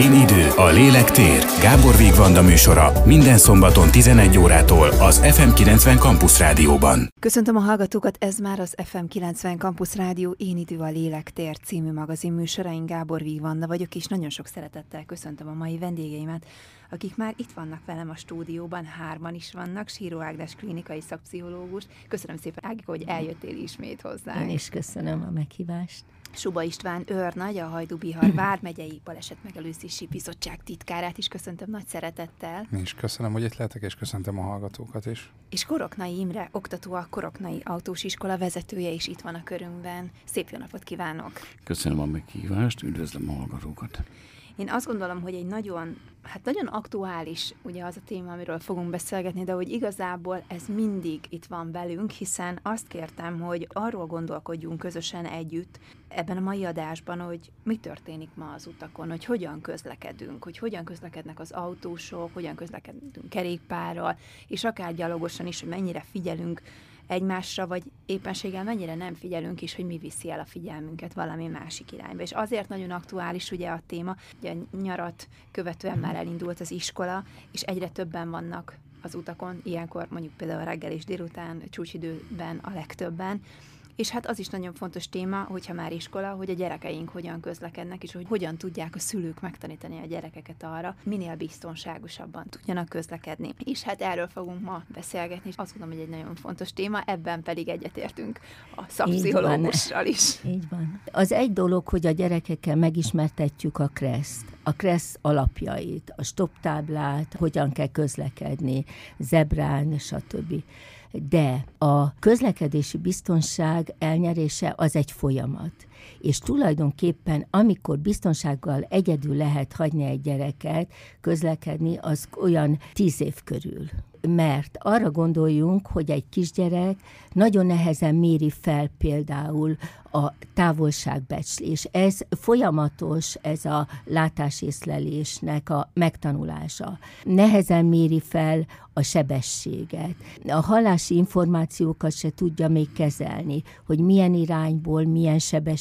Én idő, a lélek tér. Gábor Vigvanda műsora minden szombaton 11 órától az FM90 Campus Rádióban. Köszöntöm a hallgatókat, ez már az FM90 Campus Rádió Én idő, a lélek tér című magazin műsora. Én Gábor Vigvanda vagyok, és nagyon sok szeretettel köszöntöm a mai vendégeimet, akik már itt vannak velem a stúdióban, hárman is vannak, Síró Ágnes klinikai szakpszichológus. Köszönöm szépen, Ágika, hogy eljöttél ismét hozzá. Én is köszönöm a meghívást. Suba István őrnagy, a Hajdú-Bihar Vármegyei Baleset Megelőzési Bizottság titkárát is köszöntöm nagy szeretettel. Én is köszönöm, hogy itt lehetek, és köszöntöm a hallgatókat is. És Koroknai Imre, oktató a Koroknai Autós Iskola vezetője is itt van a körünkben. Szép jó napot kívánok! Köszönöm a meghívást, üdvözlöm a hallgatókat! Én azt gondolom, hogy egy nagyon, hát nagyon aktuális ugye az a téma, amiről fogunk beszélgetni, de hogy igazából ez mindig itt van velünk, hiszen azt kértem, hogy arról gondolkodjunk közösen együtt ebben a mai adásban, hogy mi történik ma az utakon, hogy hogyan közlekedünk, hogy hogyan közlekednek az autósok, hogyan közlekedünk kerékpárral, és akár gyalogosan is, hogy mennyire figyelünk egymásra, vagy éppenséggel mennyire nem figyelünk is, hogy mi viszi el a figyelmünket valami másik irányba. És azért nagyon aktuális ugye a téma, ugye a nyarat követően már elindult az iskola, és egyre többen vannak az utakon, ilyenkor mondjuk például reggel és délután, csúcsidőben a legtöbben, és hát az is nagyon fontos téma, hogyha már iskola, hogy a gyerekeink hogyan közlekednek, és hogy hogyan tudják a szülők megtanítani a gyerekeket arra, minél biztonságosabban tudjanak közlekedni. És hát erről fogunk ma beszélgetni, és azt gondolom, hogy egy nagyon fontos téma, ebben pedig egyetértünk a szakpszichológussal is. Így van. Az egy dolog, hogy a gyerekekkel megismertetjük a kreszt, a kressz alapjait, a stoptáblát, hogyan kell közlekedni, zebrán, stb de a közlekedési biztonság elnyerése az egy folyamat. És tulajdonképpen, amikor biztonsággal egyedül lehet hagyni egy gyereket közlekedni, az olyan tíz év körül mert arra gondoljunk, hogy egy kisgyerek nagyon nehezen méri fel például a távolságbecslés. Ez folyamatos, ez a látásészlelésnek a megtanulása. Nehezen méri fel a sebességet. A hallási információkat se tudja még kezelni, hogy milyen irányból, milyen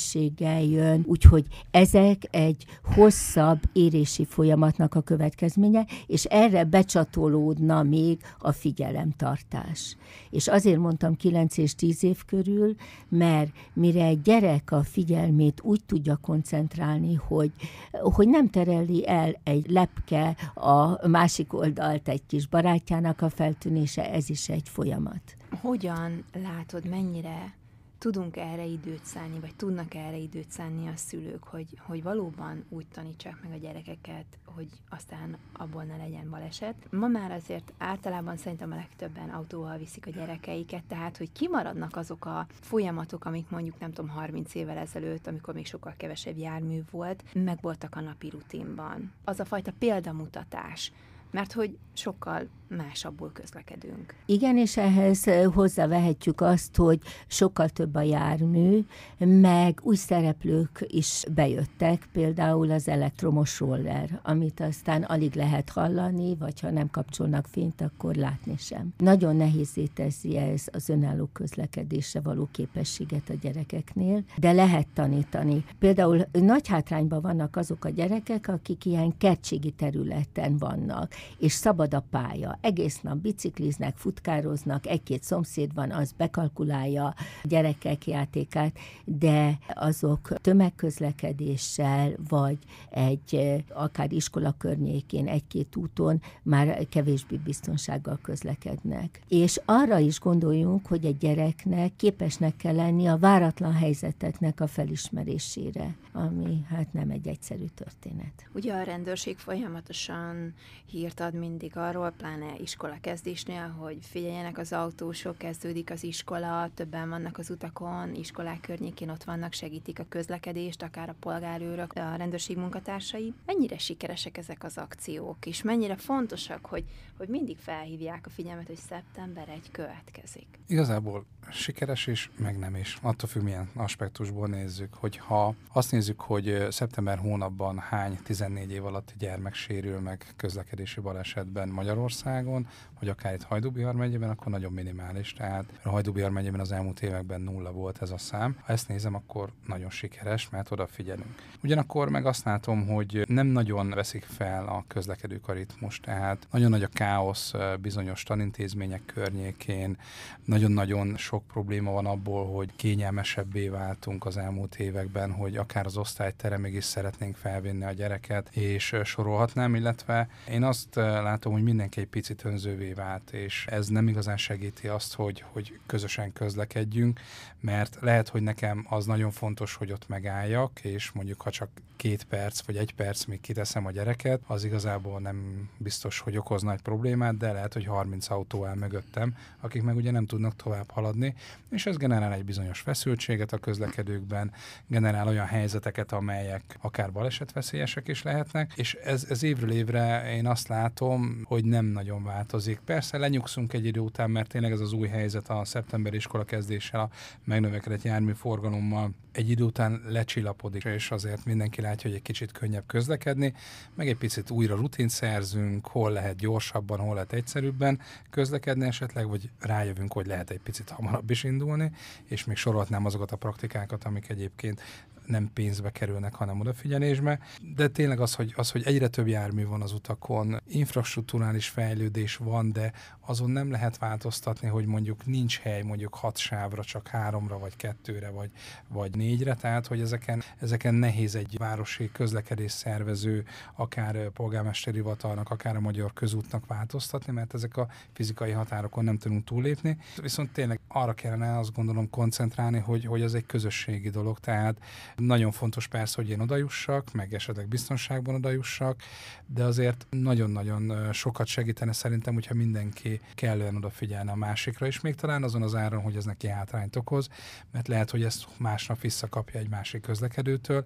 sebességgel jön, úgyhogy ezek egy hosszabb érési folyamatnak a következménye, és erre becsatolódna még a figyelemtartás. És azért mondtam 9 és 10 év körül, mert mire egy gyerek a figyelmét úgy tudja koncentrálni, hogy, hogy nem tereli el egy lepke a másik oldalt egy kis barátjának a feltűnése, ez is egy folyamat. Hogyan látod, mennyire tudunk erre időt szállni, vagy tudnak erre időt szánni a szülők, hogy, hogy valóban úgy tanítsák meg a gyerekeket, hogy aztán abból ne legyen baleset. Ma már azért általában szerintem a legtöbben autóval viszik a gyerekeiket, tehát hogy kimaradnak azok a folyamatok, amik mondjuk nem tudom 30 évvel ezelőtt, amikor még sokkal kevesebb jármű volt, meg voltak a napi rutinban. Az a fajta példamutatás, mert hogy sokkal másabbul közlekedünk. Igen, és ehhez hozzávehetjük azt, hogy sokkal több a jármű, meg új szereplők is bejöttek, például az elektromos roller, amit aztán alig lehet hallani, vagy ha nem kapcsolnak fényt, akkor látni sem. Nagyon nehézé teszi ez az önálló közlekedésre való képességet a gyerekeknél, de lehet tanítani. Például nagy hátrányban vannak azok a gyerekek, akik ilyen kertségi területen vannak, és szabad a pálya. Egész nap bicikliznek, futkároznak, egy-két szomszéd van, az bekalkulálja gyerekek játékát, de azok tömegközlekedéssel, vagy egy akár iskola környékén, egy-két úton már kevésbé biztonsággal közlekednek. És arra is gondoljunk, hogy egy gyereknek képesnek kell lenni a váratlan helyzeteknek a felismerésére, ami hát nem egy egyszerű történet. Ugye a rendőrség folyamatosan hírt ad mindig arról, pláne iskola kezdésnél, hogy figyeljenek az autósok, kezdődik az iskola, többen vannak az utakon, iskolák környékén ott vannak, segítik a közlekedést, akár a polgárőrök, a rendőrség munkatársai. Mennyire sikeresek ezek az akciók, és mennyire fontosak, hogy, hogy mindig felhívják a figyelmet, hogy szeptember egy következik. Igazából sikeres is, meg nem is. Attól függ, milyen aspektusból nézzük. Hogyha azt nézzük, hogy szeptember hónapban hány 14 év alatt gyermek sérül meg közlekedési balesetben Magyarországon, vagy akár itt Hajdubihar megyében, akkor nagyon minimális. Tehát a Hajdubihar megyében az elmúlt években nulla volt ez a szám. Ha ezt nézem, akkor nagyon sikeres, mert odafigyelünk. Ugyanakkor meg azt látom, hogy nem nagyon veszik fel a közlekedők a ritmus, tehát nagyon nagy a káosz bizonyos tanintézmények környékén, nagyon-nagyon sok probléma van abból, hogy kényelmesebbé váltunk az elmúlt években, hogy akár az osztályteremig is szeretnénk felvinni a gyereket, és sorolhatnám, illetve én azt látom, hogy mindenki egy picit önzővé vált, és ez nem igazán segíti azt, hogy, hogy közösen közlekedjünk, mert lehet, hogy nekem az nagyon fontos, hogy ott megálljak, és mondjuk ha csak két perc vagy egy perc még kiteszem a gyereket, az igazából nem biztos, hogy okoz nagy problémát, de lehet, hogy 30 autó el mögöttem, akik meg ugye nem tudnak tovább haladni, és ez generál egy bizonyos feszültséget a közlekedőkben, generál olyan helyzeteket, amelyek akár balesetveszélyesek is lehetnek, és ez, ez évről évre én azt látom, hogy nem nagyon változik. Persze lenyugszunk egy idő után, mert tényleg ez az új helyzet a szeptemberi iskola kezdéssel, a megnövekedett jármű forgalommal egy idő után lecsillapodik, és azért mindenki látja, hogy egy kicsit könnyebb közlekedni, meg egy picit újra rutint szerzünk, hol lehet gyorsabban, hol lehet egyszerűbben közlekedni esetleg, vagy rájövünk, hogy lehet egy picit hamarabb is indulni, és még sorolhatnám azokat a praktikákat, amik egyébként nem pénzbe kerülnek, hanem odafigyelésbe. De tényleg az, hogy, az, hogy egyre több jármű van az utakon, infrastruktúrális fejlődés van, de azon nem lehet változtatni, hogy mondjuk nincs hely mondjuk hat sávra, csak háromra, vagy kettőre, vagy, vagy négyre, tehát hogy ezeken, ezeken nehéz egy városi közlekedés szervező, akár polgármesteri hivatalnak, akár a magyar közútnak változtatni, mert ezek a fizikai határokon nem tudunk túlépni. Viszont tényleg arra kellene azt gondolom koncentrálni, hogy, hogy ez egy közösségi dolog, tehát nagyon fontos persze, hogy én odajussak, meg esetleg biztonságban odajussak, de azért nagyon-nagyon sokat segítene szerintem, hogyha mindenki kellően odafigyelne a másikra, és még talán azon az áron, hogy ez neki hátrányt okoz, mert lehet, hogy ezt másnap visszakapja egy másik közlekedőtől.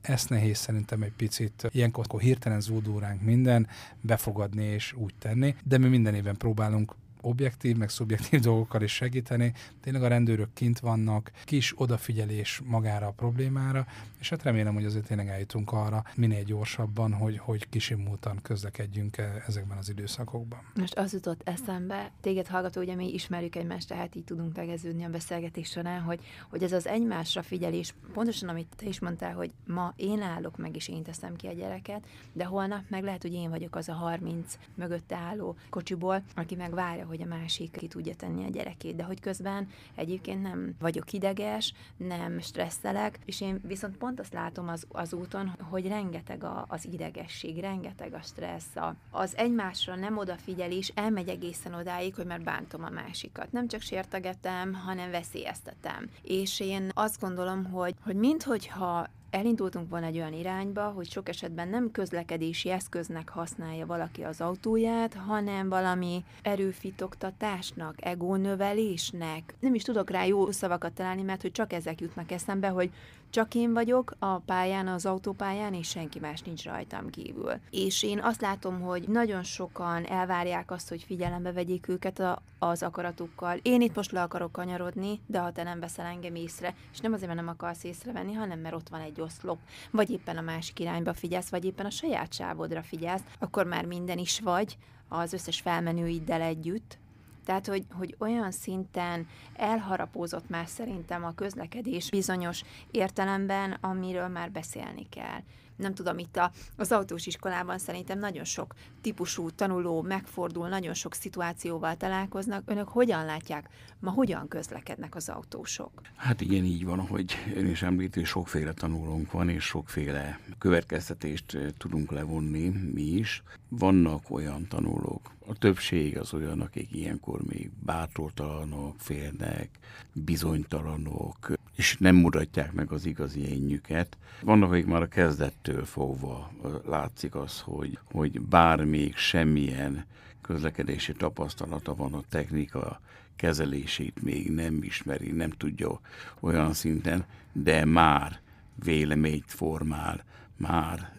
Ezt nehéz szerintem egy picit, ilyenkor hirtelen zúdul ránk minden, befogadni és úgy tenni, de mi minden évben próbálunk objektív, meg szubjektív dolgokkal is segíteni. Tényleg a rendőrök kint vannak, kis odafigyelés magára a problémára, és hát remélem, hogy azért tényleg eljutunk arra minél gyorsabban, hogy, hogy kisimultan közlekedjünk -e ezekben az időszakokban. Most az jutott eszembe, téged hallgató, ugye mi ismerjük egymást, tehát így tudunk tegeződni a beszélgetés során, hogy, hogy ez az egymásra figyelés, pontosan amit te is mondtál, hogy ma én állok meg, és én teszem ki a gyereket, de holnap meg lehet, hogy én vagyok az a 30 mögötte álló kocsiból, aki meg várja, hogy a másik ki tudja tenni a gyerekét, de hogy közben egyébként nem vagyok ideges, nem stresszelek, és én viszont pont azt látom az, az úton, hogy rengeteg a, az idegesség, rengeteg a stressz, a, az egymásra nem odafigyelés elmegy egészen odáig, hogy már bántom a másikat. Nem csak sértegetem, hanem veszélyeztetem. És én azt gondolom, hogy, hogy minthogyha elindultunk volna egy olyan irányba, hogy sok esetben nem közlekedési eszköznek használja valaki az autóját, hanem valami erőfitoktatásnak, egónövelésnek. Nem is tudok rá jó szavakat találni, mert hogy csak ezek jutnak eszembe, hogy csak én vagyok a pályán, az autópályán, és senki más nincs rajtam kívül. És én azt látom, hogy nagyon sokan elvárják azt, hogy figyelembe vegyék őket a, az akaratukkal. Én itt most le akarok kanyarodni, de ha te nem veszel engem észre, és nem azért, mert nem akarsz észrevenni, hanem mert ott van egy oszlop, vagy éppen a másik irányba figyelsz, vagy éppen a saját sávodra figyelsz, akkor már minden is vagy, az összes felmenőiddel együtt, tehát, hogy, hogy olyan szinten elharapózott már szerintem a közlekedés bizonyos értelemben, amiről már beszélni kell nem tudom, itt a, az autós iskolában szerintem nagyon sok típusú tanuló megfordul, nagyon sok szituációval találkoznak. Önök hogyan látják, ma hogyan közlekednek az autósok? Hát igen, így van, hogy ön is említi, sokféle tanulónk van, és sokféle következtetést eh, tudunk levonni mi is. Vannak olyan tanulók, a többség az olyan, akik ilyenkor még bátortalanok, félnek, bizonytalanok, és nem mutatják meg az igazi énjüket. Vannak, akik már a kezdettől fogva látszik az, hogy, hogy bár még semmilyen közlekedési tapasztalata van a technika kezelését még nem ismeri, nem tudja olyan szinten, de már véleményt formál, már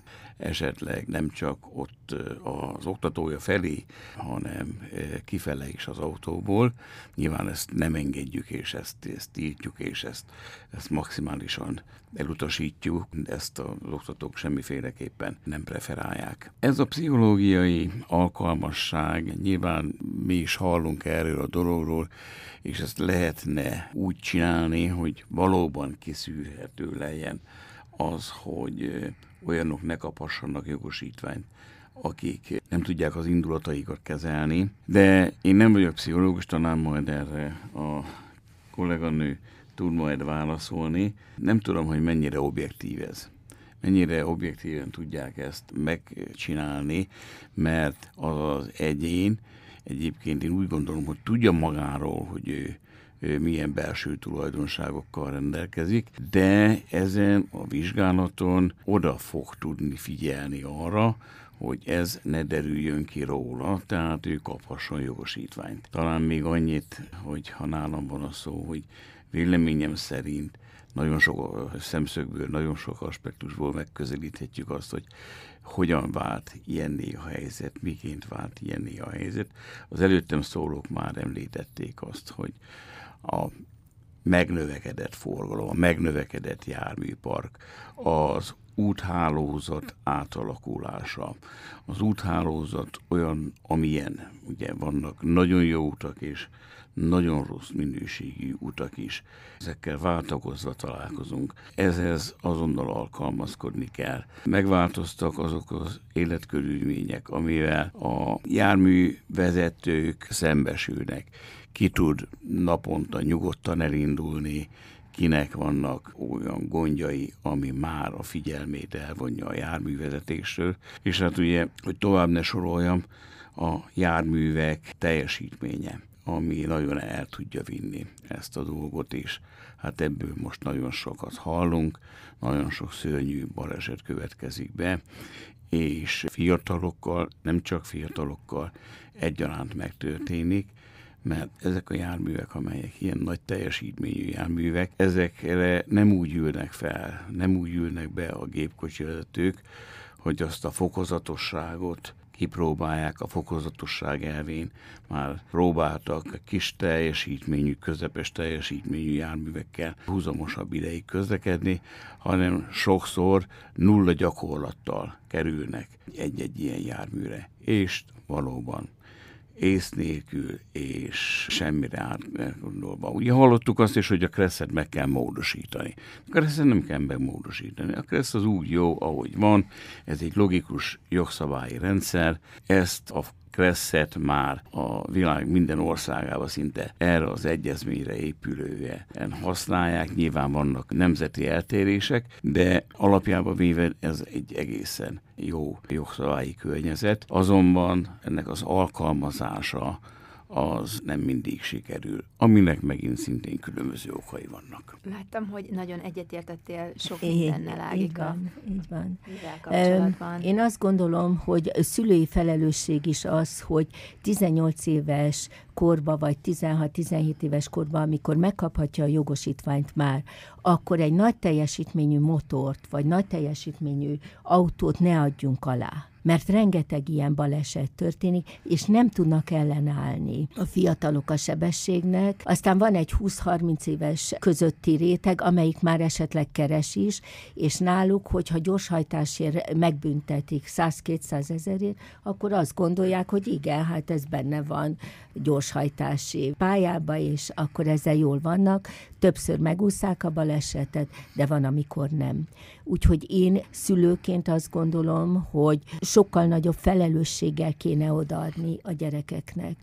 esetleg nem csak ott az oktatója felé, hanem kifele is az autóból. Nyilván ezt nem engedjük, és ezt, ezt tiltjuk, és ezt, ezt maximálisan elutasítjuk, ezt az oktatók semmiféleképpen nem preferálják. Ez a pszichológiai alkalmasság, nyilván mi is hallunk erről a dologról, és ezt lehetne úgy csinálni, hogy valóban kiszűrhető legyen az, hogy olyanok ne kaphassanak jogosítványt, akik nem tudják az indulataikat kezelni. De én nem vagyok pszichológus, talán majd erre a kolléganő tud majd válaszolni. Nem tudom, hogy mennyire objektív ez. Mennyire objektíven tudják ezt megcsinálni, mert az az egyén egyébként én úgy gondolom, hogy tudja magáról, hogy ő milyen belső tulajdonságokkal rendelkezik, de ezen a vizsgálaton oda fog tudni figyelni arra, hogy ez ne derüljön ki róla, tehát ő kaphasson jogosítványt. Talán még annyit, hogy ha nálam van a szó, hogy véleményem szerint nagyon sok szemszögből, nagyon sok aspektusból megközelíthetjük azt, hogy hogyan vált ilyenné a helyzet, miként vált ilyenné a helyzet. Az előttem szólók már említették azt, hogy a megnövekedett forgalom, a megnövekedett járműpark, az úthálózat átalakulása. Az úthálózat olyan, amilyen, ugye vannak nagyon jó utak és nagyon rossz minőségű utak is. Ezekkel váltakozva találkozunk. Ezhez azonnal alkalmazkodni kell. Megváltoztak azok az életkörülmények, amivel a járművezetők szembesülnek ki tud naponta nyugodtan elindulni, kinek vannak olyan gondjai, ami már a figyelmét elvonja a járművezetésről. És hát ugye, hogy tovább ne soroljam, a járművek teljesítménye, ami nagyon el tudja vinni ezt a dolgot is. Hát ebből most nagyon sokat hallunk, nagyon sok szörnyű baleset következik be, és fiatalokkal, nem csak fiatalokkal egyaránt megtörténik, mert ezek a járművek, amelyek ilyen nagy teljesítményű járművek, ezekre nem úgy ülnek fel, nem úgy ülnek be a gépkocsi vezetők, hogy azt a fokozatosságot kipróbálják a fokozatosság elvén. Már próbáltak kis teljesítményű, közepes teljesítményű járművekkel húzamosabb ideig közlekedni, hanem sokszor nulla gyakorlattal kerülnek egy-egy ilyen járműre. És valóban ész nélkül és semmire átgondolva. Ugye hallottuk azt is, hogy a kresszet meg kell módosítani. A kresszet nem kell megmódosítani. A kressz az úgy jó, ahogy van, ez egy logikus jogszabályi rendszer, ezt a Kresszet már a világ minden országában szinte erre az egyezményre épülően használják. Nyilván vannak nemzeti eltérések, de alapjában véve ez egy egészen jó jogszabályi környezet. Azonban ennek az alkalmazása az nem mindig sikerül, aminek megint szintén különböző okai vannak. Láttam, hogy nagyon egyetértettél sok mindennel, Ágika. Így van, így van. Én azt gondolom, hogy szülői felelősség is az, hogy 18 éves korba, vagy 16-17 éves korba, amikor megkaphatja a jogosítványt már, akkor egy nagy teljesítményű motort, vagy nagy teljesítményű autót ne adjunk alá mert rengeteg ilyen baleset történik, és nem tudnak ellenállni a fiatalok a sebességnek. Aztán van egy 20-30 éves közötti réteg, amelyik már esetleg keres is, és náluk, hogyha gyorshajtásért megbüntetik 100-200 ezerért, akkor azt gondolják, hogy igen, hát ez benne van gyorshajtási pályába, és akkor ezzel jól vannak. Többször megúszák a balesetet, de van, amikor nem. Úgyhogy én szülőként azt gondolom, hogy sokkal nagyobb felelősséggel kéne odaadni a gyerekeknek.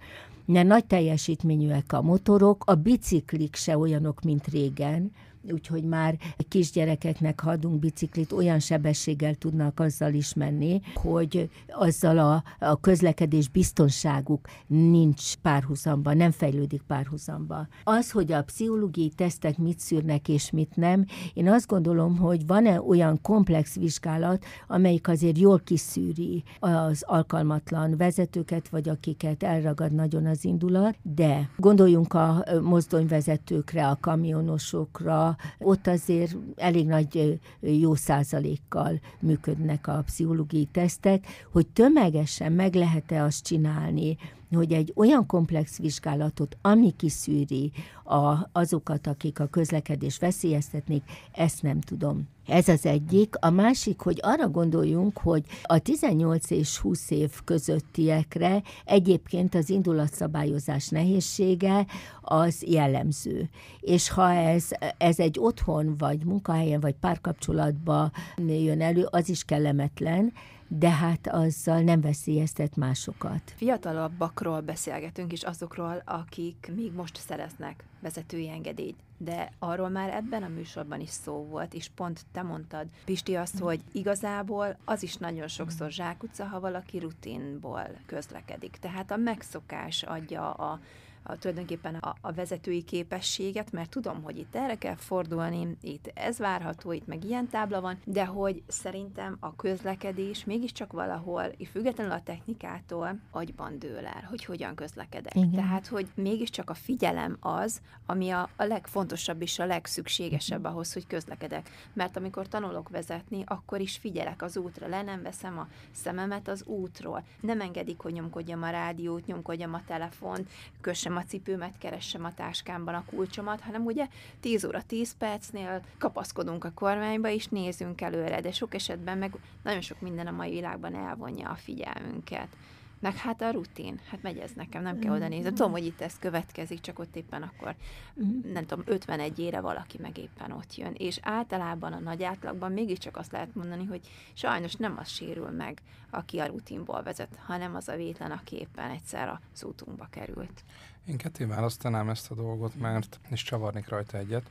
Mert nagy teljesítményűek a motorok, a biciklik se olyanok, mint régen, úgyhogy már kisgyerekeknek, ha adunk biciklit, olyan sebességgel tudnak azzal is menni, hogy azzal a, a közlekedés biztonságuk nincs párhuzamba, nem fejlődik párhuzamba. Az, hogy a pszichológiai tesztek mit szűrnek és mit nem, én azt gondolom, hogy van-e olyan komplex vizsgálat, amelyik azért jól kiszűri az alkalmatlan vezetőket, vagy akiket elragad nagyon az indulat, de gondoljunk a mozdonyvezetőkre, a kamionosokra, Amerika, ott azért elég nagy jó százalékkal működnek a pszichológiai tesztek, hogy tömegesen meg lehet-e azt csinálni, hogy egy olyan komplex vizsgálatot, ami kiszűri a, azokat, akik a közlekedés veszélyeztetnék, ezt nem tudom. Ez az egyik. A másik, hogy arra gondoljunk, hogy a 18 és 20 év közöttiekre egyébként az indulatszabályozás nehézsége az jellemző. És ha ez, ez egy otthon, vagy munkahelyen, vagy párkapcsolatban jön elő, az is kellemetlen, de hát azzal nem veszélyeztet másokat. Fiatalabbakról beszélgetünk, és azokról, akik még most szereznek vezetői engedélyt. De arról már ebben a műsorban is szó volt, és pont te mondtad, Pisti, azt, hogy igazából az is nagyon sokszor zsákutca, ha valaki rutinból közlekedik. Tehát a megszokás adja a a, tulajdonképpen a, a vezetői képességet, mert tudom, hogy itt erre kell fordulni, itt ez várható, itt meg ilyen tábla van, de hogy szerintem a közlekedés mégiscsak valahol, függetlenül a technikától, agyban dől el, hogy hogyan közlekedek. Igen. Tehát, hogy mégiscsak a figyelem az, ami a, a legfontosabb és a legszükségesebb ahhoz, hogy közlekedek. Mert amikor tanulok vezetni, akkor is figyelek az útra, le nem veszem a szememet az útról. Nem engedik, hogy nyomkodjam a rádiót, nyomkodjam a telefont, kössem keressem a cipőmet, keressem a táskámban a kulcsomat, hanem ugye 10 óra 10 percnél kapaszkodunk a kormányba, és nézünk előre, de sok esetben meg nagyon sok minden a mai világban elvonja a figyelmünket. Meg hát a rutin, hát megy ez nekem, nem kell oda nézni. Tudom, hogy itt ez következik, csak ott éppen akkor, mm. nem tudom, 51 ére valaki meg éppen ott jön. És általában a nagy átlagban mégiscsak azt lehet mondani, hogy sajnos nem az sérül meg, aki a rutinból vezet, hanem az a vétlen, aki éppen egyszer az útunkba került. Én ketté választanám ezt a dolgot, mert és csavarnék rajta egyet.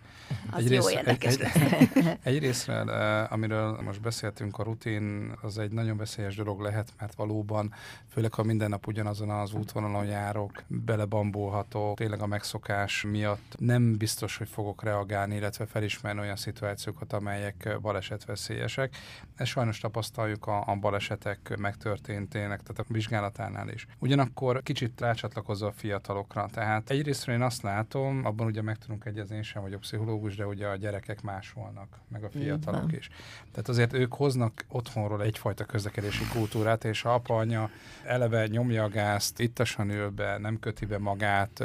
Az egy jó rész, egy, egy, egy részről, eh, amiről most beszéltünk, a rutin az egy nagyon veszélyes dolog lehet, mert valóban, főleg ha minden nap ugyanazon az útvonalon járok, belebambolhatok, tényleg a megszokás miatt nem biztos, hogy fogok reagálni, illetve felismerni olyan szituációkat, amelyek balesetveszélyesek. Ezt sajnos tapasztaljuk a, a balesetek megtörténtének, tehát a vizsgálatánál is. Ugyanakkor kicsit rácsatlakozva a fiatalokra, tehát egyrészt én azt látom, abban ugye meg tudunk egyezni, én sem vagyok pszichológus, de ugye a gyerekek másolnak, meg a fiatalok is. Tehát azért ők hoznak otthonról egyfajta közlekedési kultúrát, és a apa, anya eleve nyomja a gázt, ittasan ül be, nem köti be magát,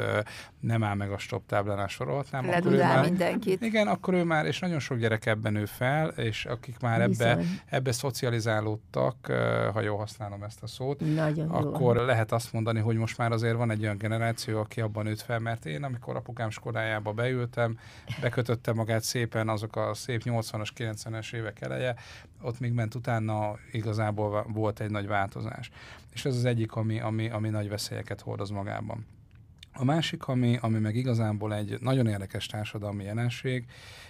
nem áll meg a stop táblánál sorolhatnám. Akkor ő már, mindenkit. Igen, akkor ő már, és nagyon sok gyerek ebben nő fel, és akik már ebbe, ebbe szocializálódtak, ha jól használom ezt a szót, nagyon akkor jó. lehet azt mondani, hogy most már azért van egy olyan generáció, aki abban nőtt fel, mert én, amikor apukám skolájába beültem, bekötötte magát szépen azok a szép 80-as, 90-es évek eleje, ott még ment utána igazából volt egy nagy változás. És ez az egyik, ami, ami, ami nagy veszélyeket hordoz magában. A másik, ami, ami meg igazából egy nagyon érdekes társadalmi jelenség,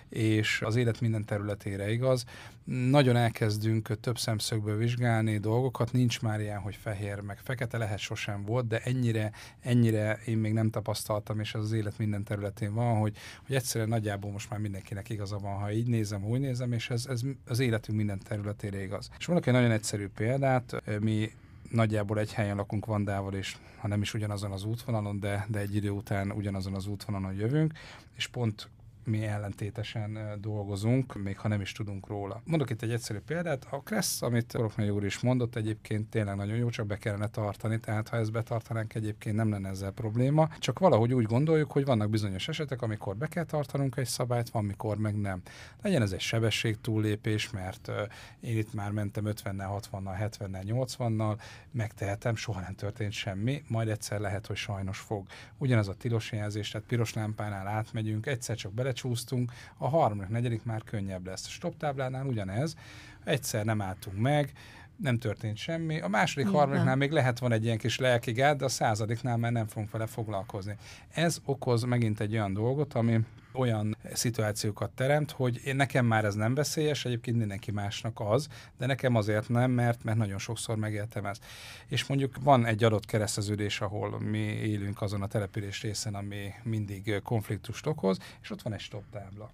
és az élet minden területére igaz. Nagyon elkezdünk több szemszögből vizsgálni dolgokat, nincs már ilyen, hogy fehér meg fekete, lehet sosem volt, de ennyire, ennyire én még nem tapasztaltam, és ez az élet minden területén van, hogy, hogy egyszerűen nagyjából most már mindenkinek igaza van, ha így nézem, úgy nézem, és ez, ez az életünk minden területére igaz. És mondok egy nagyon egyszerű példát, mi nagyjából egy helyen lakunk Vandával, és ha nem is ugyanazon az útvonalon, de, de egy idő után ugyanazon az útvonalon jövünk, és pont mi ellentétesen dolgozunk, még ha nem is tudunk róla. Mondok itt egy egyszerű példát. A Kressz, amit Oroknai úr is mondott, egyébként tényleg nagyon jó, csak be kellene tartani, tehát ha ezt betartanánk, egyébként nem lenne ezzel probléma. Csak valahogy úgy gondoljuk, hogy vannak bizonyos esetek, amikor be kell tartanunk egy szabályt, van, mikor meg nem. Legyen ez egy sebesség túllépés, mert én itt már mentem 50-nel, 60-nal, 70-nel, 80-nal, megtehetem, soha nem történt semmi, majd egyszer lehet, hogy sajnos fog. Ugyanaz a tilos jelzés, tehát piros lámpánál átmegyünk, egyszer csak bele becsúsztunk, a harmadik, negyedik már könnyebb lesz. A stop táblánál ugyanez, egyszer nem álltunk meg, nem történt semmi. A második, Igen. harmadiknál még lehet van egy ilyen kis lelki gád, de a századiknál már nem fogunk vele foglalkozni. Ez okoz megint egy olyan dolgot, ami olyan szituációkat teremt, hogy én nekem már ez nem veszélyes, egyébként mindenki másnak az, de nekem azért nem, mert, mert nagyon sokszor megéltem ezt. És mondjuk van egy adott kereszteződés, ahol mi élünk azon a település részen, ami mindig konfliktust okoz, és ott van egy stop tábla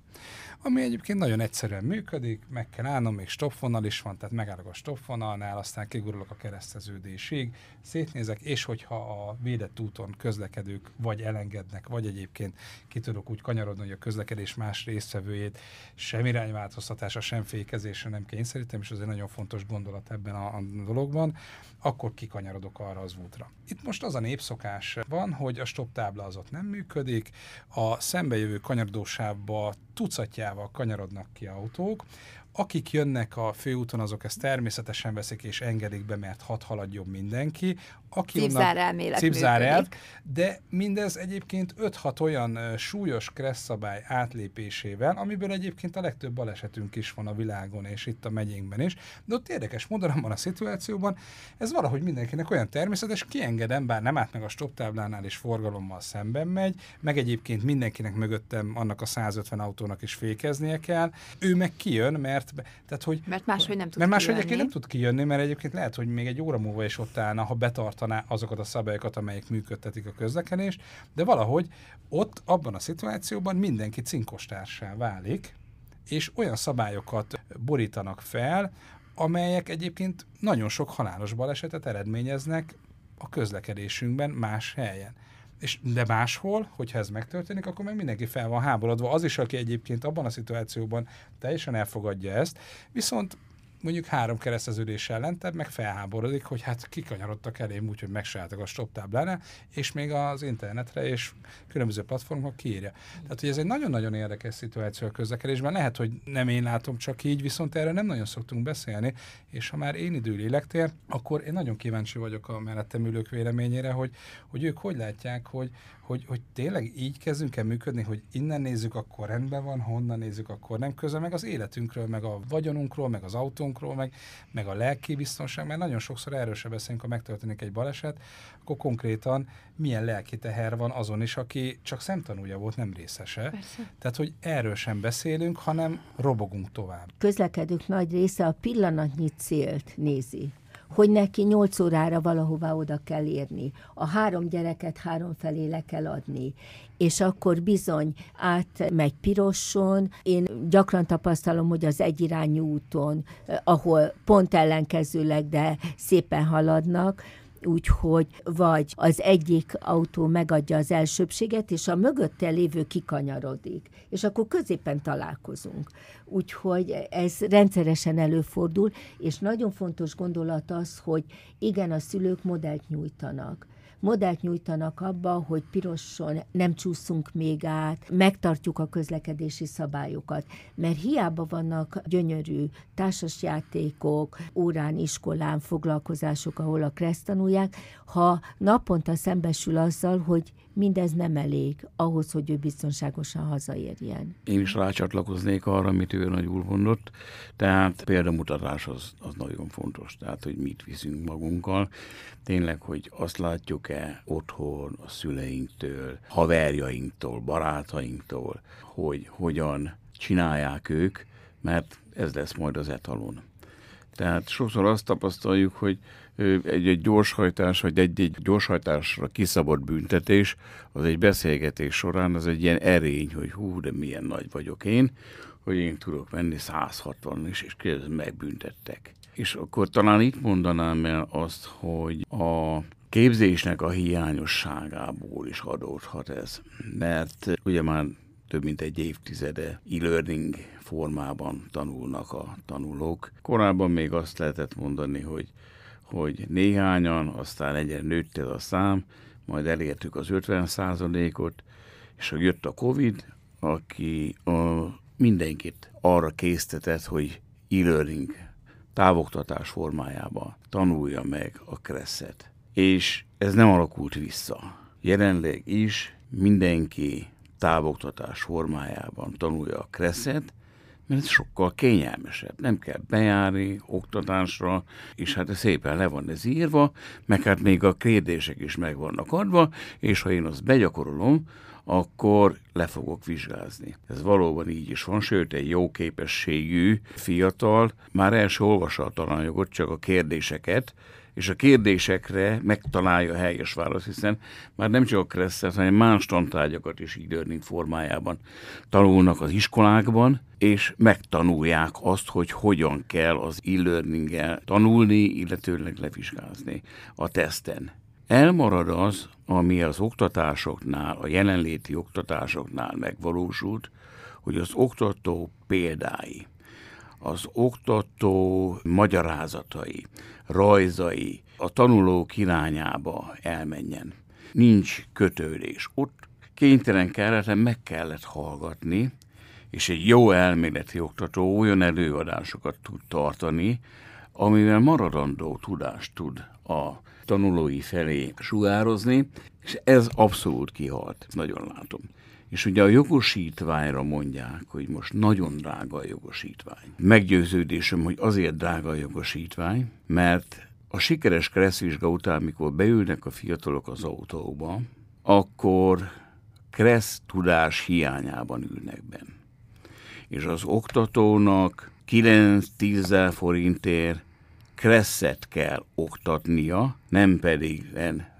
ami egyébként nagyon egyszerűen működik, meg kell állnom, még stopvonal is van, tehát megállok a stopvonalnál, aztán kigurulok a kereszteződésig, szétnézek, és hogyha a védett úton közlekedők vagy elengednek, vagy egyébként ki tudok úgy kanyarodni, hogy a közlekedés más résztvevőjét sem irányváltoztatása, sem fékezésre nem kényszerítem, és ez egy nagyon fontos gondolat ebben a, a dologban, akkor kikanyarodok arra az útra. Itt most az a népszokás van, hogy a stop tábla az ott nem működik, a szembejövő kanyarodósávba tucatjával kanyarodnak ki autók, akik jönnek a főúton, azok ezt természetesen veszik és engedik be, mert hat haladjon mindenki. Aki Cipzár elmélet Cipzár el, de mindez egyébként 5-6 olyan súlyos kresszabály átlépésével, amiből egyébként a legtöbb balesetünk is van a világon, és itt a megyénkben is. De ott érdekes módon abban a szituációban ez valahogy mindenkinek olyan természetes, kiengedem, bár nem át meg a stop táblánál és forgalommal szemben megy, meg egyébként mindenkinek mögöttem annak a 150 autónak is fékeznie kell. Ő meg kijön, mert tehát, hogy, mert máshogy nem tud Mert máshogy egyébként nem tud kijönni, mert egyébként lehet, hogy még egy óra múlva is ott állna, ha betartaná azokat a szabályokat, amelyek működtetik a közlekedést, de valahogy ott, abban a szituációban mindenki cinkostársá válik, és olyan szabályokat borítanak fel, amelyek egyébként nagyon sok halálos balesetet eredményeznek a közlekedésünkben más helyen és de máshol, hogyha ez megtörténik, akkor meg mindenki fel van háborodva. Az is, aki egyébként abban a szituációban teljesen elfogadja ezt, viszont mondjuk három kereszteződéssel lentebb, meg felháborodik, hogy hát kikanyarodtak elém úgy, hogy megsálltak a stop táblánál, és még az internetre és különböző platformokon kiírja. Tehát, hogy ez egy nagyon-nagyon érdekes szituáció a közlekedésben. Lehet, hogy nem én látom csak így, viszont erre nem nagyon szoktunk beszélni, és ha már én idő lélektér, akkor én nagyon kíváncsi vagyok a mellettem ülők véleményére, hogy, hogy ők hogy látják, hogy, hogy, hogy tényleg így kezdünk el működni, hogy innen nézzük, akkor rendben van, honnan nézzük, akkor nem közben, meg az életünkről, meg a vagyonunkról, meg az autónkról, meg, meg a lelki biztonság, mert nagyon sokszor erről se beszélünk, ha megtörténik egy baleset, akkor konkrétan milyen lelki teher van azon is, aki csak szemtanúja volt, nem részese. Persze. Tehát, hogy erről sem beszélünk, hanem robogunk tovább. Közlekedők nagy része a pillanatnyi célt nézi hogy neki nyolc órára valahová oda kell érni. A három gyereket három felé le kell adni. És akkor bizony átmegy piroson. Én gyakran tapasztalom, hogy az egyirányú úton, eh, ahol pont ellenkezőleg, de szépen haladnak, úgyhogy vagy az egyik autó megadja az elsőbséget, és a mögötte lévő kikanyarodik, és akkor középen találkozunk. Úgyhogy ez rendszeresen előfordul, és nagyon fontos gondolat az, hogy igen, a szülők modellt nyújtanak modellt nyújtanak abba, hogy piroson nem csúszunk még át, megtartjuk a közlekedési szabályokat, mert hiába vannak gyönyörű társasjátékok, órán, iskolán, foglalkozások, ahol a kreszt tanulják, ha naponta szembesül azzal, hogy mindez nem elég ahhoz, hogy ő biztonságosan hazaérjen. Én is rácsatlakoznék arra, amit ő nagyul mondott, tehát példamutatás az, az nagyon fontos, tehát hogy mit viszünk magunkkal, tényleg, hogy azt látjuk-e otthon, a szüleinktől, haverjainktól, barátainktól, hogy hogyan csinálják ők, mert ez lesz majd az etalon. Tehát sokszor azt tapasztaljuk, hogy egy-egy gyorshajtás, vagy egy-egy gyorshajtásra kiszabott büntetés, az egy beszélgetés során az egy ilyen erény, hogy hú, de milyen nagy vagyok én, hogy én tudok menni 160 is, és kérdezem, megbüntettek. És akkor talán itt mondanám el azt, hogy a képzésnek a hiányosságából is adódhat ez. Mert ugye már több mint egy évtizede e-learning formában tanulnak a tanulók. Korábban még azt lehetett mondani, hogy, hogy néhányan, aztán egyre nőtt ez a szám, majd elértük az 50 ot és hogy jött a Covid, aki a mindenkit arra késztetett, hogy e-learning távoktatás formájában tanulja meg a kresszet. És ez nem alakult vissza. Jelenleg is mindenki távoktatás formájában tanulja a kresszet, mert ez sokkal kényelmesebb. Nem kell bejárni oktatásra, és hát szépen le van ez írva, meg hát még a kérdések is meg vannak adva, és ha én azt begyakorolom, akkor le fogok vizsgázni. Ez valóban így is van, sőt egy jó képességű fiatal már első olvassa a tananyagot, csak a kérdéseket, és a kérdésekre megtalálja a helyes választ, hiszen már nem csak a kresszet, hanem más tantárgyakat is e-learning formájában tanulnak az iskolákban, és megtanulják azt, hogy hogyan kell az e learning tanulni, illetőleg levizsgázni a teszten. Elmarad az, ami az oktatásoknál, a jelenléti oktatásoknál megvalósult, hogy az oktató példái, az oktató magyarázatai, rajzai a tanulók irányába elmenjen. Nincs kötődés. Ott kénytelen kellett, meg kellett hallgatni, és egy jó elméleti oktató olyan előadásokat tud tartani, amivel maradandó tudást tud a tanulói felé sugározni, és ez abszolút kihalt, nagyon látom. És ugye a jogosítványra mondják, hogy most nagyon drága a jogosítvány. Meggyőződésem, hogy azért drága a jogosítvány, mert a sikeres kresszvizsga után, mikor beülnek a fiatalok az autóba, akkor kressz tudás hiányában ülnek benne. És az oktatónak 9-10 forintért kresszet kell oktatnia, nem pedig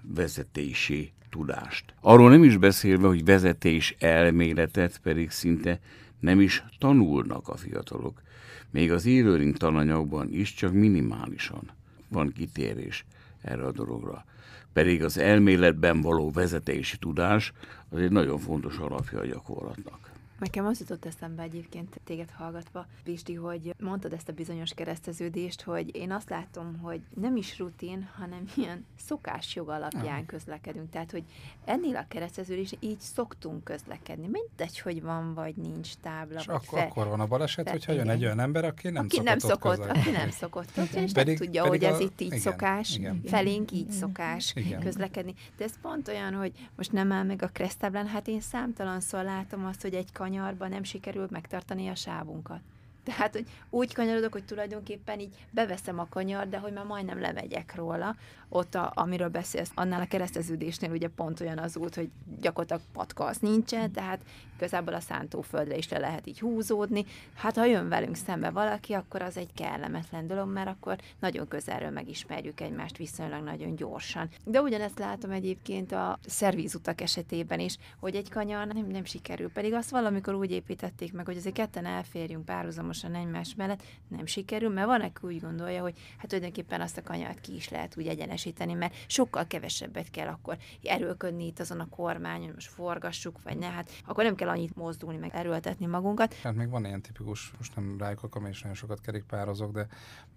vezetési tudást. Arról nem is beszélve, hogy vezetés elméletet pedig szinte nem is tanulnak a fiatalok. Még az e tananyagban is csak minimálisan van kitérés erre a dologra. Pedig az elméletben való vezetési tudás az egy nagyon fontos alapja a gyakorlatnak. Nekem az jutott eszembe egyébként téged hallgatva, Pisti, hogy mondtad ezt a bizonyos kereszteződést, hogy én azt látom, hogy nem is rutin, hanem ilyen szokásjog alapján közlekedünk. Tehát, hogy ennél a kereszteződés így szoktunk közlekedni. Mindegy, hogy van vagy nincs tábla. És akkor, fe... akkor van a baleset, fe... hogyha jön egy olyan ember, aki nem aki szokott nem szokott, aki nem szokott közlekedni, és pedig, nem tudja, pedig hogy ez a... itt így igen, szokás, igen. felénk így igen. szokás igen. közlekedni. De ez pont olyan, hogy most nem áll meg a keresztáblán, hát én számtalanszor látom azt, hogy egy kany kanyarban nem sikerült megtartani a sávunkat. Tehát, hogy úgy kanyarodok, hogy tulajdonképpen így beveszem a kanyar, de hogy már majdnem lemegyek róla. Ott, a, amiről beszélsz, annál a kereszteződésnél ugye pont olyan az út, hogy gyakorlatilag patka az nincsen, tehát igazából a szántóföldre is le lehet így húzódni. Hát ha jön velünk szembe valaki, akkor az egy kellemetlen dolog, mert akkor nagyon közelről megismerjük egymást viszonylag nagyon gyorsan. De ugyanezt látom egyébként a szervízutak esetében is, hogy egy kanyar nem, nem sikerül, pedig azt valamikor úgy építették meg, hogy azért ketten elférjünk párhuzamosan párhuzamosan egymás mellett nem sikerül, mert van, aki úgy gondolja, hogy hát tulajdonképpen azt a kanyart ki is lehet úgy egyenesíteni, mert sokkal kevesebbet kell akkor erőlködni itt azon a kormányon, most forgassuk, vagy ne, hát akkor nem kell annyit mozdulni, meg erőltetni magunkat. Hát még van ilyen tipikus, most nem rájuk akarom, és nagyon sokat kerékpározok, de,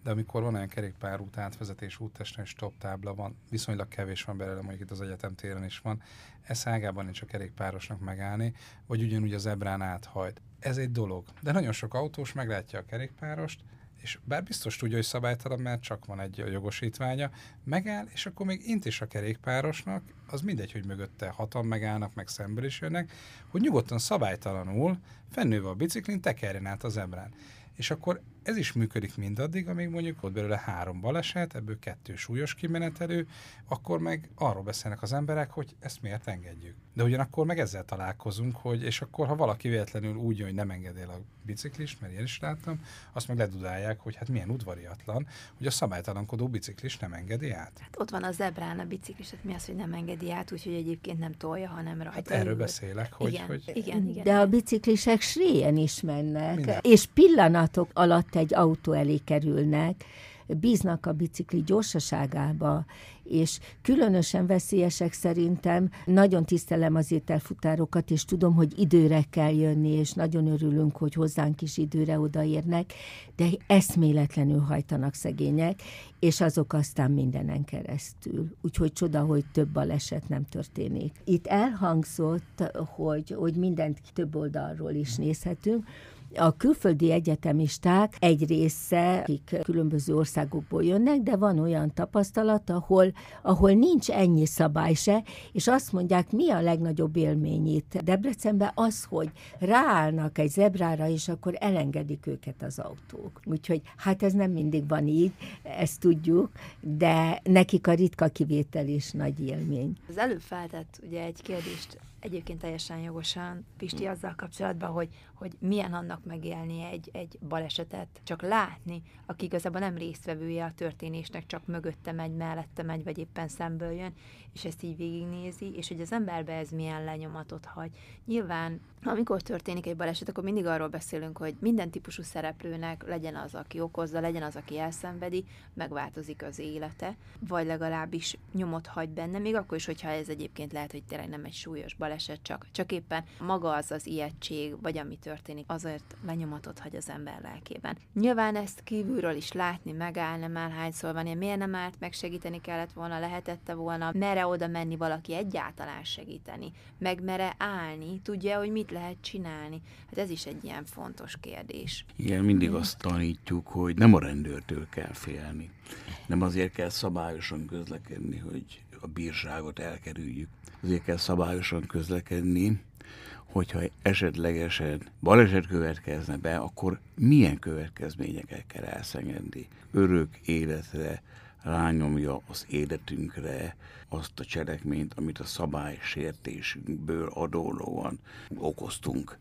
de amikor van olyan kerékpárút, átvezetés, úttesten és stop tábla van, viszonylag kevés van belőle, mondjuk itt az egyetem téren is van, ez ágában nincs a kerékpárosnak megállni, vagy ugyanúgy az ebrán áthajt ez egy dolog. De nagyon sok autós meglátja a kerékpárost, és bár biztos tudja, hogy szabálytalan, mert csak van egy jogosítványa, megáll, és akkor még int is a kerékpárosnak, az mindegy, hogy mögötte hatan megállnak, meg szemből is jönnek, hogy nyugodtan szabálytalanul, fennőve a biciklin, tekerjen át az ebrán. És akkor ez is működik mindaddig, amíg mondjuk ott belőle három baleset, ebből kettő súlyos kimenetelő, akkor meg arról beszélnek az emberek, hogy ezt miért engedjük. De ugyanakkor meg ezzel találkozunk, hogy és akkor, ha valaki véletlenül úgy jön, hogy nem engedél a biciklist, mert én is láttam, azt meg ledudálják, hogy hát milyen udvariatlan, hogy a szabálytalankodó biciklist nem engedi át. Hát ott van a zebrán a biciklis, hát mi az, hogy nem engedi át, úgyhogy egyébként nem tolja, hanem rajta. Hát erről beszélek, hogy, igen, hogy... Igen, igen. De a biciklisek sréjen is mennek, Minden. és pillanatok alatt egy autó elé kerülnek, bíznak a bicikli gyorsaságába, és különösen veszélyesek szerintem. Nagyon tisztelem az ételfutárokat, és tudom, hogy időre kell jönni, és nagyon örülünk, hogy hozzánk is időre odaérnek, de eszméletlenül hajtanak szegények, és azok aztán mindenen keresztül. Úgyhogy csoda, hogy több baleset nem történik. Itt elhangzott, hogy, hogy mindent több oldalról is nézhetünk, a külföldi egyetemisták egy része, akik különböző országokból jönnek, de van olyan tapasztalat, ahol, ahol nincs ennyi szabály se, és azt mondják, mi a legnagyobb élmény itt Debrecenben az, hogy ráállnak egy zebrára, és akkor elengedik őket az autók. Úgyhogy hát ez nem mindig van így, ezt tudjuk, de nekik a ritka kivétel is nagy élmény. Az előbb feltett ugye egy kérdést egyébként teljesen jogosan, Pisti, azzal kapcsolatban, hogy, hogy milyen annak megélni egy, egy balesetet, csak látni, aki igazából nem résztvevője a történésnek, csak mögötte megy, mellette megy, vagy éppen szemből jön, és ezt így végignézi, és hogy az emberbe ez milyen lenyomatot hagy. Nyilván, amikor történik egy baleset, akkor mindig arról beszélünk, hogy minden típusú szereplőnek legyen az, aki okozza, legyen az, aki elszenvedi, megváltozik az élete, vagy legalábbis nyomot hagy benne, még akkor is, hogyha ez egyébként lehet, hogy tényleg nem egy súlyos baleset, csak, csak éppen maga az az ijegység, vagy ami történik, azért lenyomatot hagy az ember lelkében. Nyilván ezt kívülről is látni, megáll, nem áll, hányszor van, ilyen, miért nem állt, megsegíteni kellett volna, lehetette volna, mere oda menni valaki egyáltalán segíteni, meg mere állni, tudja, hogy mit lehet csinálni. Hát ez is egy ilyen fontos kérdés. Igen, mindig azt tanítjuk, hogy nem a rendőrtől kell félni. Nem azért kell szabályosan közlekedni, hogy a bírságot elkerüljük. Azért kell szabályosan közlekedni, hogyha esetlegesen baleset következne be, akkor milyen következményeket kell elszengedni. Örök életre rányomja az életünkre azt a cselekményt, amit a szabálysértésünkből adódóan okoztunk.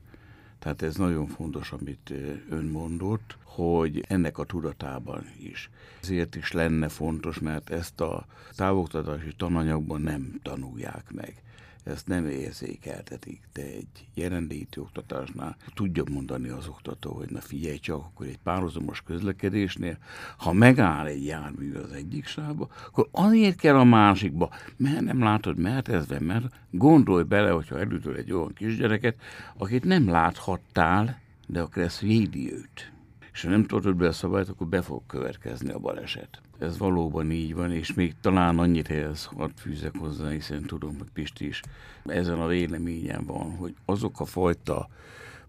Tehát ez nagyon fontos, amit ön mondott, hogy ennek a tudatában is. Ezért is lenne fontos, mert ezt a távoktatási tananyagban nem tanulják meg ezt nem érzékeltetik, de egy jelenléti oktatásnál tudja mondani az oktató, hogy na figyelj csak, akkor egy párhuzamos közlekedésnél, ha megáll egy jármű az egyik sávba, akkor azért kell a másikba, mert nem látod, mert ez van, mert gondolj bele, hogyha elütöl egy olyan kisgyereket, akit nem láthattál, de akkor ez védi őt. És ha nem tartod be a szabályt, akkor be fog következni a baleset ez valóban így van, és még talán annyit ehhez hadd fűzek hozzá, hiszen tudom, hogy Pisti is ezen a véleményen van, hogy azok a fajta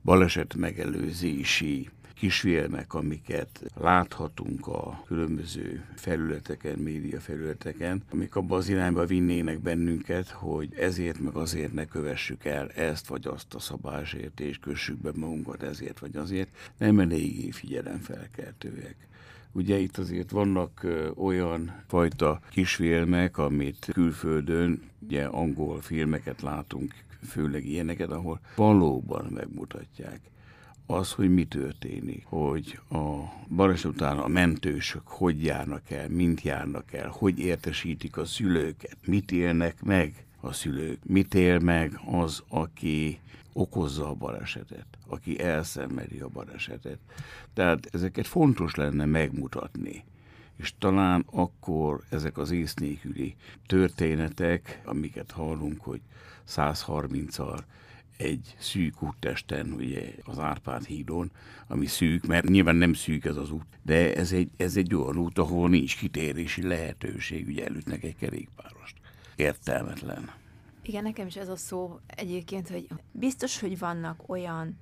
baleset megelőzési kisfilmek, amiket láthatunk a különböző felületeken, média felületeken, amik abban az irányba vinnének bennünket, hogy ezért meg azért ne kövessük el ezt vagy azt a szabálysértést, kössük be magunkat ezért vagy azért, nem eléggé figyelemfelkeltőek. Ugye itt azért vannak olyan fajta kisfilmek, amit külföldön, ugye angol filmeket látunk, főleg ilyeneket, ahol valóban megmutatják az, hogy mi történik, hogy a baleset után a mentősök hogy járnak el, mint járnak el, hogy értesítik a szülőket, mit élnek meg a szülők, mit él meg az, aki okozza a balesetet, aki elszenvedi a balesetet. Tehát ezeket fontos lenne megmutatni. És talán akkor ezek az ész nélküli történetek, amiket hallunk, hogy 130-al egy szűk úttesten, ugye az Árpád hídon, ami szűk, mert nyilván nem szűk ez az út, de ez egy, ez egy olyan út, ahol nincs kitérési lehetőség, ugye előttnek egy kerékpárost. Értelmetlen. Igen, nekem is ez a szó egyébként, hogy biztos, hogy vannak olyan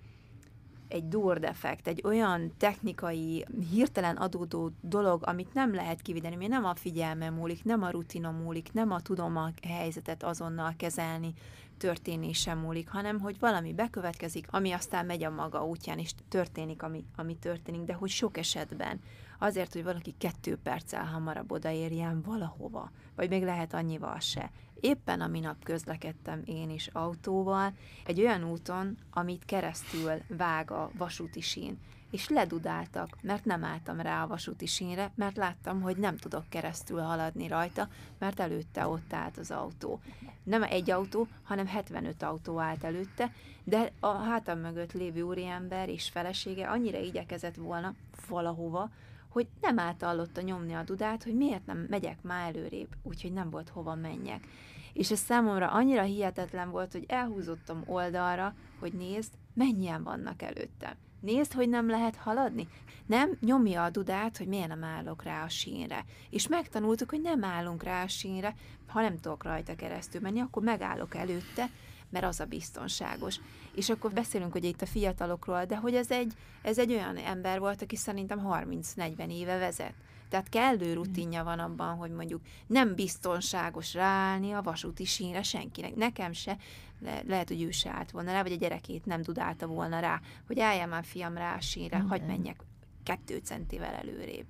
egy durdefekt, egy olyan technikai, hirtelen adódó dolog, amit nem lehet kivideni, mert nem a figyelme múlik, nem a rutina múlik, nem a tudom a helyzetet azonnal kezelni, történése múlik, hanem hogy valami bekövetkezik, ami aztán megy a maga útján, és történik, ami, ami történik, de hogy sok esetben azért, hogy valaki kettő perccel hamarabb odaérjen valahova, vagy még lehet annyival se. Éppen a minap közlekedtem én is autóval, egy olyan úton, amit keresztül vág a vasúti sín, és ledudáltak, mert nem álltam rá a vasúti sínre, mert láttam, hogy nem tudok keresztül haladni rajta, mert előtte ott állt az autó. Nem egy autó, hanem 75 autó állt előtte, de a hátam mögött lévő úriember és felesége annyira igyekezett volna valahova, hogy nem általlotta nyomni a dudát, hogy miért nem megyek már előrébb, úgyhogy nem volt hova menjek. És ez számomra annyira hihetetlen volt, hogy elhúzottam oldalra, hogy nézd, mennyien vannak előttem. Nézd, hogy nem lehet haladni. Nem, nyomja a dudát, hogy miért nem állok rá a sínre. És megtanultuk, hogy nem állunk rá a sínre, ha nem tudok rajta keresztül menni, akkor megállok előtte, mert az a biztonságos. És akkor beszélünk hogy itt a fiatalokról, de hogy ez egy, ez egy olyan ember volt, aki szerintem 30-40 éve vezet. Tehát kellő rutinja van abban, hogy mondjuk nem biztonságos ráállni a vasúti sínre senkinek. Nekem se, le, lehet, hogy ő se állt volna rá, vagy a gyerekét nem dudálta volna rá, hogy álljál már fiam rá a sínre, hagyd menjek kettő centivel előrébb.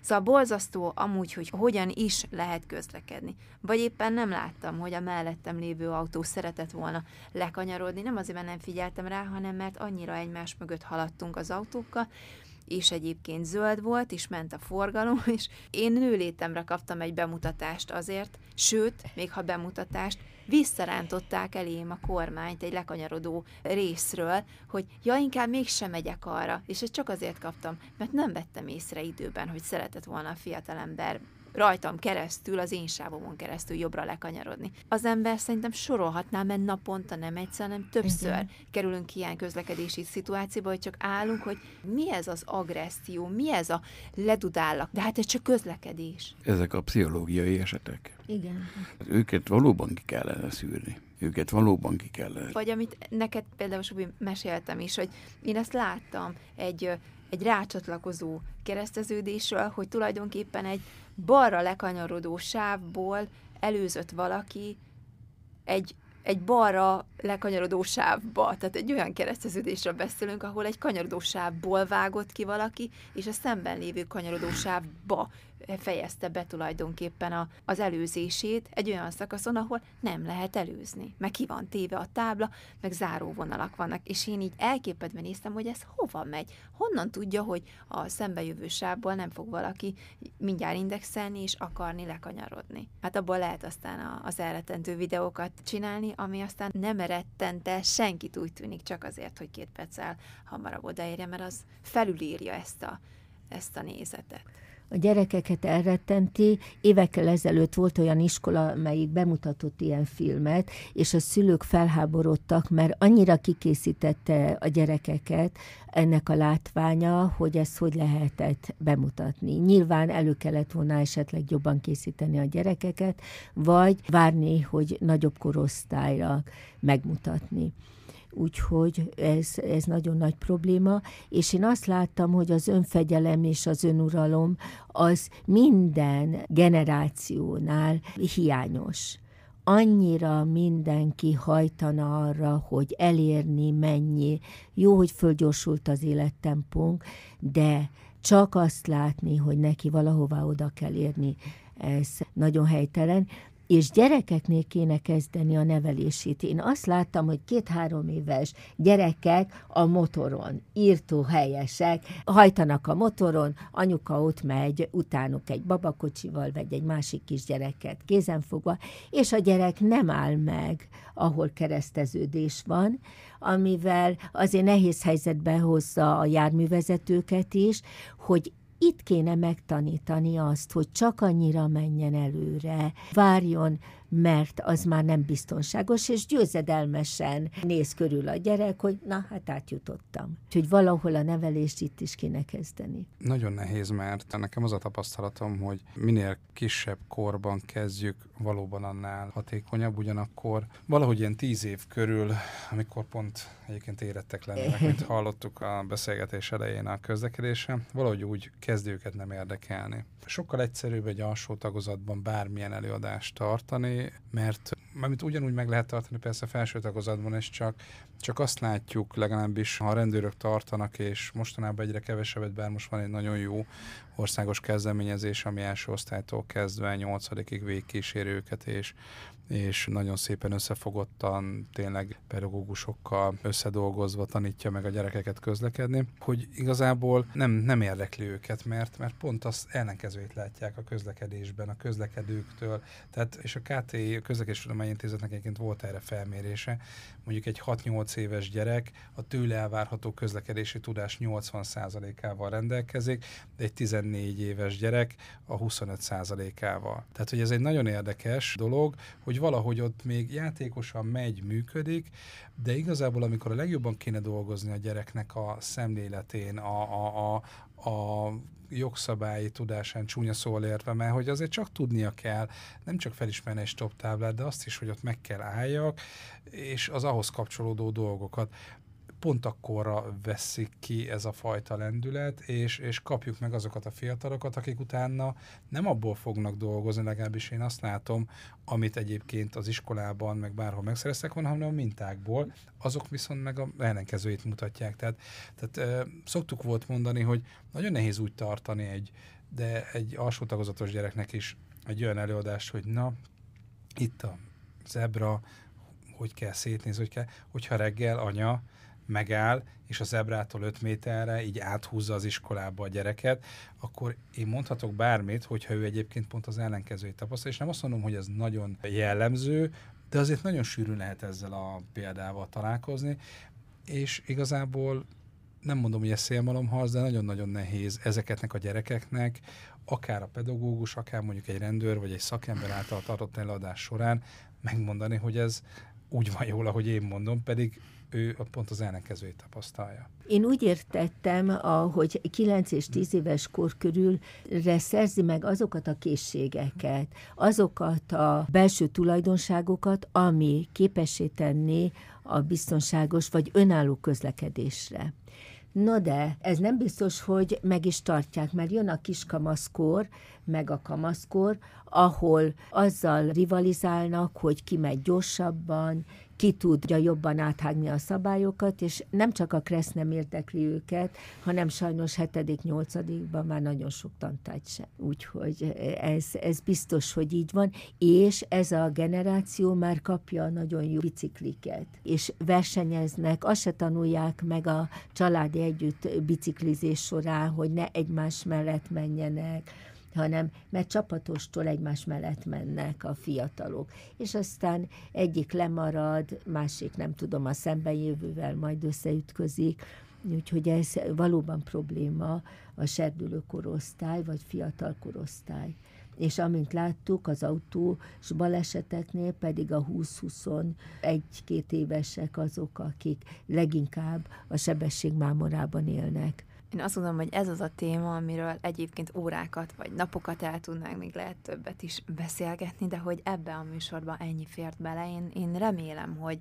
Szóval bolzasztó amúgy, hogy hogyan is lehet közlekedni. Vagy éppen nem láttam, hogy a mellettem lévő autó szeretett volna lekanyarodni, nem azért, mert nem figyeltem rá, hanem mert annyira egymás mögött haladtunk az autókkal, és egyébként zöld volt, és ment a forgalom, és én nőlétemre kaptam egy bemutatást azért, sőt, még ha bemutatást, visszarántották elém a kormányt egy lekanyarodó részről, hogy ja, inkább mégsem megyek arra, és ezt csak azért kaptam, mert nem vettem észre időben, hogy szeretett volna a fiatalember rajtam keresztül, az én sávomon keresztül jobbra lekanyarodni. Az ember szerintem sorolhatná, mert naponta nem egyszer, hanem többször Igen. kerülünk ilyen közlekedési szituációba, hogy csak állunk, hogy mi ez az agresszió, mi ez a ledudállak, de hát ez csak közlekedés. Ezek a pszichológiai esetek. Igen. Őket valóban ki kellene szűrni őket valóban ki kellene. Vagy amit neked például Subi meséltem is, hogy én ezt láttam egy, egy rácsatlakozó kereszteződésről, hogy tulajdonképpen egy balra lekanyarodó sávból előzött valaki egy, egy balra lekanyarodó sávba. Tehát egy olyan kereszteződésről beszélünk, ahol egy kanyarodó sávból vágott ki valaki, és a szemben lévő kanyarodó sávba fejezte be tulajdonképpen a, az előzését egy olyan szakaszon, ahol nem lehet előzni. Meg ki van téve a tábla, meg záróvonalak vannak, és én így elképedve néztem, hogy ez hova megy. Honnan tudja, hogy a szembejövő sávból nem fog valaki mindjárt indexelni és akarni lekanyarodni. Hát abból lehet aztán az elretentő videókat csinálni, ami aztán nem rettente senkit úgy tűnik, csak azért, hogy két perccel hamarabb odaérje, mert az felülírja ezt a, ezt a nézetet a gyerekeket elrettenti. Évekkel ezelőtt volt olyan iskola, melyik bemutatott ilyen filmet, és a szülők felháborodtak, mert annyira kikészítette a gyerekeket ennek a látványa, hogy ezt hogy lehetett bemutatni. Nyilván elő kellett volna esetleg jobban készíteni a gyerekeket, vagy várni, hogy nagyobb korosztályra megmutatni úgyhogy ez, ez nagyon nagy probléma, és én azt láttam, hogy az önfegyelem és az önuralom az minden generációnál hiányos. Annyira mindenki hajtana arra, hogy elérni mennyi. Jó, hogy fölgyorsult az élettempónk, de csak azt látni, hogy neki valahová oda kell érni, ez nagyon helytelen és gyerekeknél kéne kezdeni a nevelését. Én azt láttam, hogy két-három éves gyerekek a motoron, írtó helyesek, hajtanak a motoron, anyuka ott megy, utánuk egy babakocsival, vagy egy másik kisgyereket kézenfogva, és a gyerek nem áll meg, ahol kereszteződés van, amivel azért nehéz helyzetbe hozza a járművezetőket is, hogy itt kéne megtanítani azt, hogy csak annyira menjen előre, várjon mert az már nem biztonságos, és győzedelmesen néz körül a gyerek, hogy na, hát átjutottam. Úgyhogy valahol a nevelést itt is kéne kezdeni. Nagyon nehéz, mert nekem az a tapasztalatom, hogy minél kisebb korban kezdjük, valóban annál hatékonyabb, ugyanakkor valahogy ilyen tíz év körül, amikor pont egyébként érettek lennének, mint hallottuk a beszélgetés elején a közlekedésen, valahogy úgy kezd őket nem érdekelni. Sokkal egyszerűbb egy alsó tagozatban bármilyen előadást tartani, mert amit ugyanúgy meg lehet tartani persze a felső tagozatban, és csak, csak azt látjuk legalábbis, ha a rendőrök tartanak, és mostanában egyre kevesebbet, bár most van egy nagyon jó országos kezdeményezés, ami első osztálytól kezdve nyolcadikig végigkíséri őket, és és nagyon szépen összefogottan, tényleg pedagógusokkal összedolgozva tanítja meg a gyerekeket közlekedni, hogy igazából nem, nem érdekli őket, mert, mert pont az ellenkezőjét látják a közlekedésben, a közlekedőktől. Tehát, és a KT, a Közlekedéstudományi Intézetnek egyébként volt erre felmérése, mondjuk egy 6-8 éves gyerek a tőle elvárható közlekedési tudás 80%-ával rendelkezik, de egy 14 éves gyerek a 25%-ával. Tehát, hogy ez egy nagyon érdekes dolog, hogy hogy valahogy ott még játékosan megy, működik, de igazából amikor a legjobban kéne dolgozni a gyereknek a szemléletén, a, a, a, a jogszabályi tudásán csúnya szóval érve, mert hogy azért csak tudnia kell, nem csak felismerni egy stop táblát, de azt is, hogy ott meg kell álljak, és az ahhoz kapcsolódó dolgokat pont akkorra veszik ki ez a fajta lendület, és, és kapjuk meg azokat a fiatalokat, akik utána nem abból fognak dolgozni, legalábbis én azt látom, amit egyébként az iskolában, meg bárhol megszereztek volna, hanem a mintákból, azok viszont meg a ellenkezőjét mutatják. Tehát, tehát szoktuk volt mondani, hogy nagyon nehéz úgy tartani egy de egy alsó tagozatos gyereknek is egy olyan előadás, hogy na, itt a zebra, hogy kell szétnézni, hogy kell, hogyha reggel anya megáll, és a zebrától 5 méterre így áthúzza az iskolába a gyereket, akkor én mondhatok bármit, hogyha ő egyébként pont az ellenkezőjét tapasztal, és nem azt mondom, hogy ez nagyon jellemző, de azért nagyon sűrűn lehet ezzel a példával találkozni, és igazából nem mondom, hogy ez szélmalomharc, de nagyon-nagyon nehéz ezeketnek a gyerekeknek, akár a pedagógus, akár mondjuk egy rendőr, vagy egy szakember által tartott előadás során megmondani, hogy ez úgy van jól, ahogy én mondom, pedig ő pont az ellenkezőjét tapasztalja. Én úgy értettem, hogy 9 és 10 éves kor körülre szerzi meg azokat a készségeket, azokat a belső tulajdonságokat, ami képessé tenni a biztonságos vagy önálló közlekedésre. Na de, ez nem biztos, hogy meg is tartják, mert jön a kis kamaszkor, meg a kamaszkor, ahol azzal rivalizálnak, hogy ki megy gyorsabban, ki tudja jobban áthágni a szabályokat, és nem csak a Kressz nem érdekli őket, hanem sajnos 7 nyolcadikban már nagyon sok tantárgy sem. Úgyhogy ez, ez biztos, hogy így van, és ez a generáció már kapja a nagyon jó bicikliket, és versenyeznek, azt se tanulják meg a családi együtt biciklizés során, hogy ne egymás mellett menjenek, hanem mert csapatostól egymás mellett mennek a fiatalok. És aztán egyik lemarad, másik nem tudom, a jövővel majd összeütközik, Úgyhogy ez valóban probléma a serdülő korosztály, vagy fiatal korosztály. És amint láttuk, az autós baleseteknél pedig a 20-21-két évesek azok, akik leginkább a sebességmámorában élnek. Én azt gondolom, hogy ez az a téma, amiről egyébként órákat vagy napokat el tudnánk még lehet többet is beszélgetni, de hogy ebbe a műsorban ennyi fért bele. Én, én remélem, hogy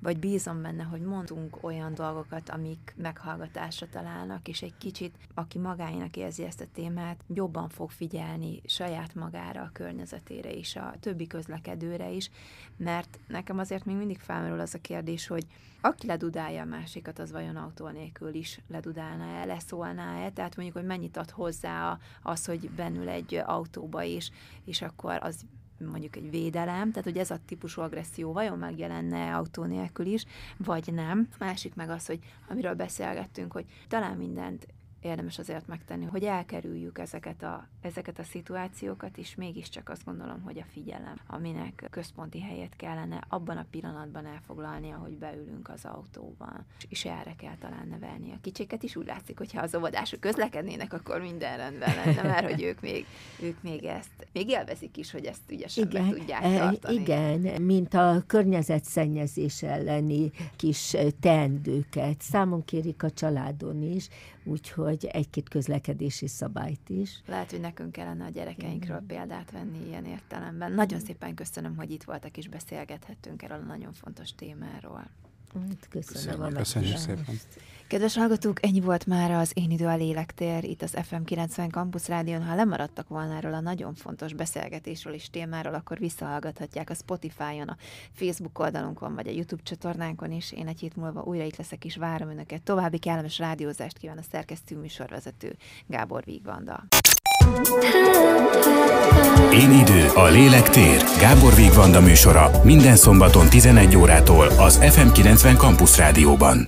vagy bízom benne, hogy mondunk olyan dolgokat, amik meghallgatásra találnak, és egy kicsit, aki magáinak érzi ezt a témát, jobban fog figyelni saját magára, a környezetére is, a többi közlekedőre is, mert nekem azért még mindig felmerül az a kérdés, hogy aki ledudálja a másikat, az vajon autó nélkül is ledudálná-e, leszólná-e, tehát mondjuk, hogy mennyit ad hozzá az, hogy bennül egy autóba is, és akkor az mondjuk egy védelem, tehát hogy ez a típusú agresszió vajon megjelenne autó nélkül is, vagy nem. Másik meg az, hogy amiről beszélgettünk, hogy talán mindent érdemes azért megtenni, hogy elkerüljük ezeket a, ezeket a szituációkat, és mégiscsak azt gondolom, hogy a figyelem, aminek központi helyet kellene abban a pillanatban elfoglalnia, hogy beülünk az autóban. És erre kell talán nevelni a kicsiket is. Úgy látszik, hogyha az óvodások közlekednének, akkor minden rendben lenne, mert hogy ők még, ők még ezt, még élvezik is, hogy ezt ügyesen igen, tudják eh, tartani. Igen, mint a környezetszennyezés elleni kis teendőket. Számon kérik a családon is, úgyhogy egy-két közlekedési szabályt is. Lehet, hogy nekünk kellene a gyerekeinkről példát venni ilyen értelemben. Nagyon szépen köszönöm, hogy itt voltak és beszélgethettünk erről a nagyon fontos témáról. Köszönöm, köszönöm a Köszönjük szépen. Kedves hallgatók, ennyi volt már az Én idő a lélektér itt az FM 90 Campus Rádion. Ha lemaradtak volna erről a nagyon fontos beszélgetésről és témáról, akkor visszahallgathatják a Spotify-on, a Facebook oldalunkon vagy a YouTube csatornánkon is. Én egy hét múlva újra itt leszek és várom Önöket. További kellemes rádiózást kíván a szerkesztő műsorvezető Gábor Vígvanda. Én idő, a lélektér. Gábor Vígvanda műsora minden szombaton 11 órától az FM 90 Campus Rádióban.